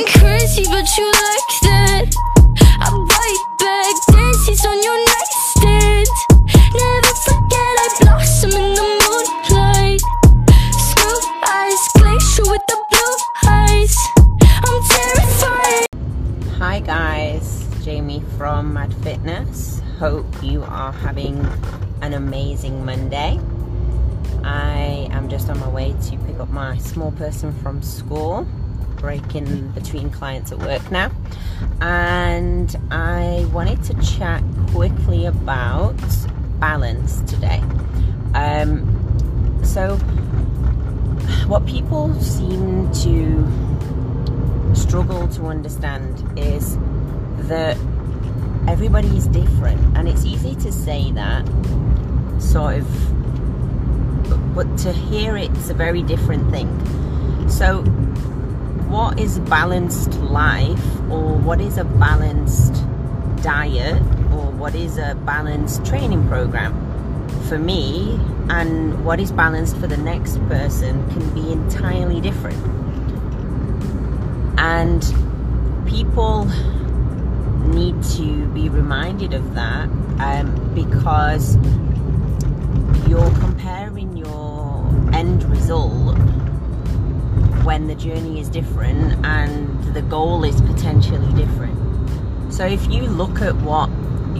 I'm crazy, but you like that. I bite back, dances on your nightstand. Never forget I blossom in the moonlight. Smooth eyes, glacier with the blue eyes. I'm terrified. Hi guys, Jamie from Mad Fitness. Hope you are having an amazing Monday. I am just on my way to pick up my small person from school, breaking between clients at work now. And I wanted to chat quickly about balance today. Um, so, what people seem to struggle to understand is that everybody is different, and it's easy to say that sort of but to hear it's a very different thing. So, what is balanced life, or what is a balanced diet, or what is a balanced training program for me, and what is balanced for the next person can be entirely different. And people need to be reminded of that um, because you're comparing your end result when the journey is different and the goal is potentially different. So if you look at what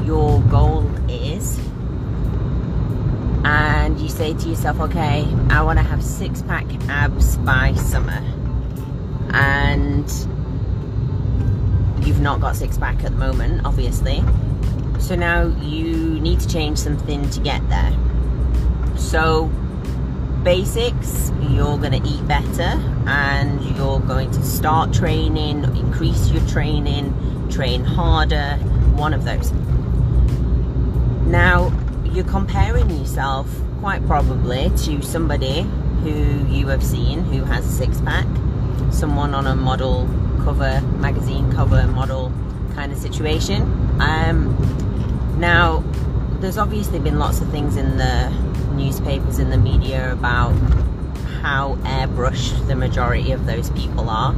your goal is and you say to yourself, okay, I want to have six pack abs by summer, and you've not got six pack at the moment, obviously. So now you need to change something to get there. So, basics, you're going to eat better and you're going to start training, increase your training, train harder, one of those. Now, you're comparing yourself quite probably to somebody who you have seen who has a six pack, someone on a model cover, magazine cover model kind of situation. Um, now, there's obviously been lots of things in the newspapers and the media about how airbrushed the majority of those people are.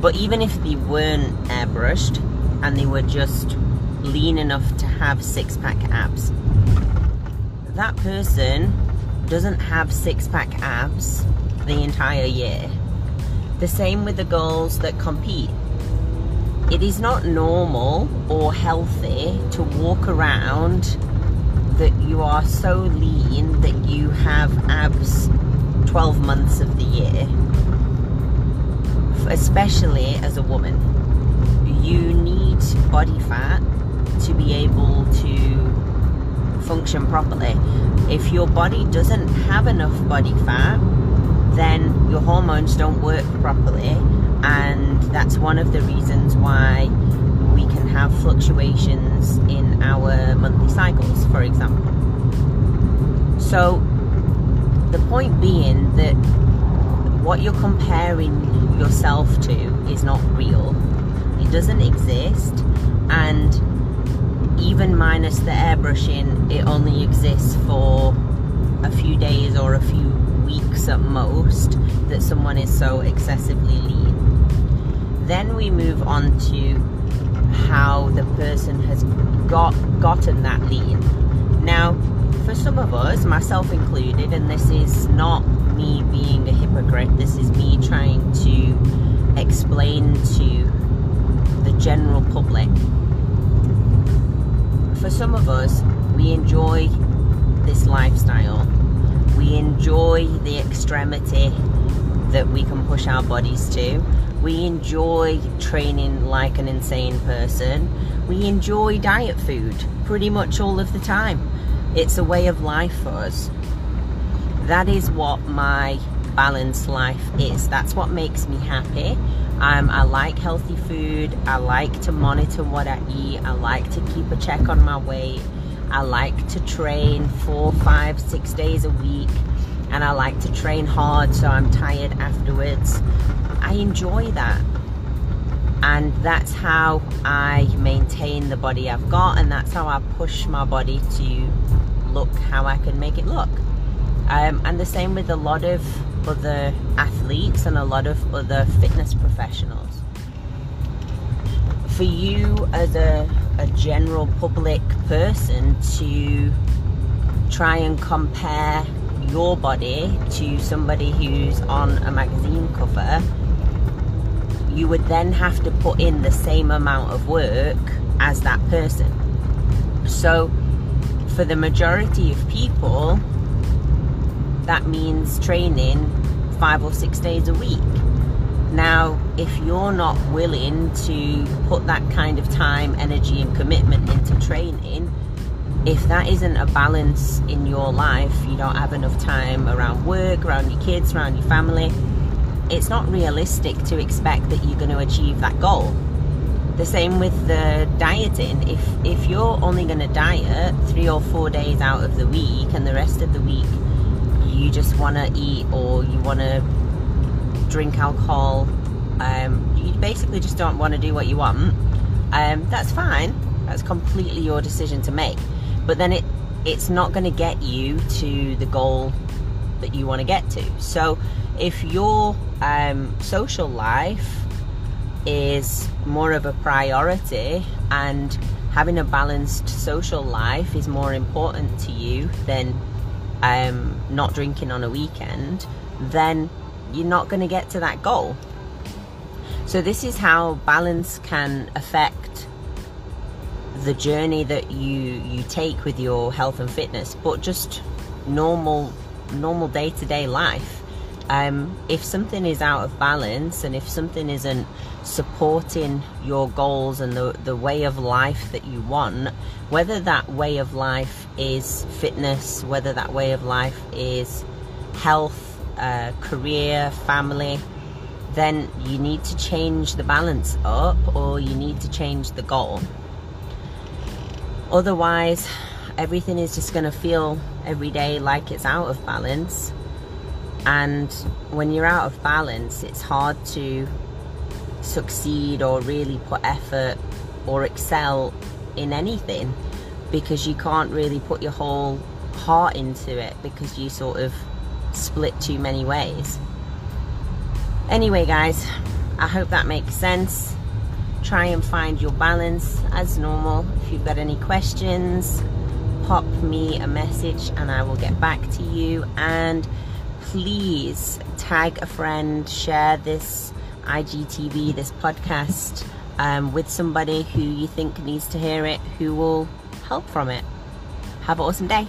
But even if they weren't airbrushed and they were just lean enough to have six pack abs, that person doesn't have six pack abs the entire year. The same with the girls that compete. It is not normal or healthy to walk around that you are so lean that you have abs 12 months of the year, especially as a woman. You need body fat to be able to function properly. If your body doesn't have enough body fat, then your hormones don't work properly, and that's one of the reasons why have fluctuations in our monthly cycles, for example. So, the point being that what you're comparing yourself to is not real, it doesn't exist, and even minus the airbrushing, it only exists for a few days or a few weeks at most that someone is so excessively lean. Then we move on to how the person has got gotten that lean. Now, for some of us, myself included, and this is not me being a hypocrite, this is me trying to explain to the general public. For some of us, we enjoy this lifestyle. We enjoy the extremity that we can push our bodies to. We enjoy training like an insane person. We enjoy diet food pretty much all of the time. It's a way of life for us. That is what my balanced life is. That's what makes me happy. Um, I like healthy food. I like to monitor what I eat. I like to keep a check on my weight. I like to train four, five, six days a week. And I like to train hard so I'm tired afterwards. I enjoy that. And that's how I maintain the body I've got, and that's how I push my body to look how I can make it look. Um, and the same with a lot of other athletes and a lot of other fitness professionals. for you as a, a general public person to try and compare your body to somebody who's on a magazine cover, you would then have to put in the same amount of work as that person. So, for the majority of people, that means training five or six days a week. Now, if you're not willing to put that kind of time, energy, and commitment into training, if that isn't a balance in your life, you don't have enough time around work, around your kids, around your family, it's not realistic to expect that you're going to achieve that goal. The same with the dieting. If if you're only going to diet three or four days out of the week, and the rest of the week you just want to eat or you want to drink alcohol, um, you basically just don't want to do what you want. Um, that's fine. That's completely your decision to make. But then it it's not going to get you to the goal that you want to get to. So if your um, social life is more of a priority and having a balanced social life is more important to you than um, not drinking on a weekend, then you're not going to get to that goal. So, this is how balance can affect the journey that you you take with your health and fitness, but just normal normal day to day life. Um, if something is out of balance and if something isn't supporting your goals and the, the way of life that you want, whether that way of life is fitness, whether that way of life is health, uh, career, family, then you need to change the balance up or you need to change the goal. Otherwise, everything is just going to feel every day like it's out of balance. And when you're out of balance, it's hard to succeed or really put effort or excel in anything because you can't really put your whole heart into it because you sort of split too many ways. Anyway, guys, I hope that makes sense. Try and find your balance as normal. If you've got any questions, pop me a message and I will get back to you. And please tag a friend, share this IGTV, this podcast, um, with somebody who you think needs to hear it, who will help from it. Have an awesome day.